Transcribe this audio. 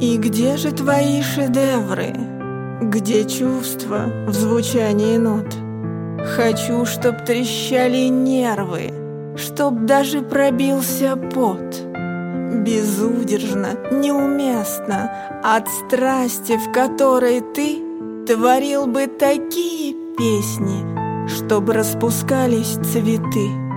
И где же твои шедевры? Где чувства в звучании нот? Хочу, чтоб трещали нервы, Чтоб даже пробился пот. Безудержно, неуместно От страсти, в которой ты Творил бы такие песни, Чтоб распускались цветы.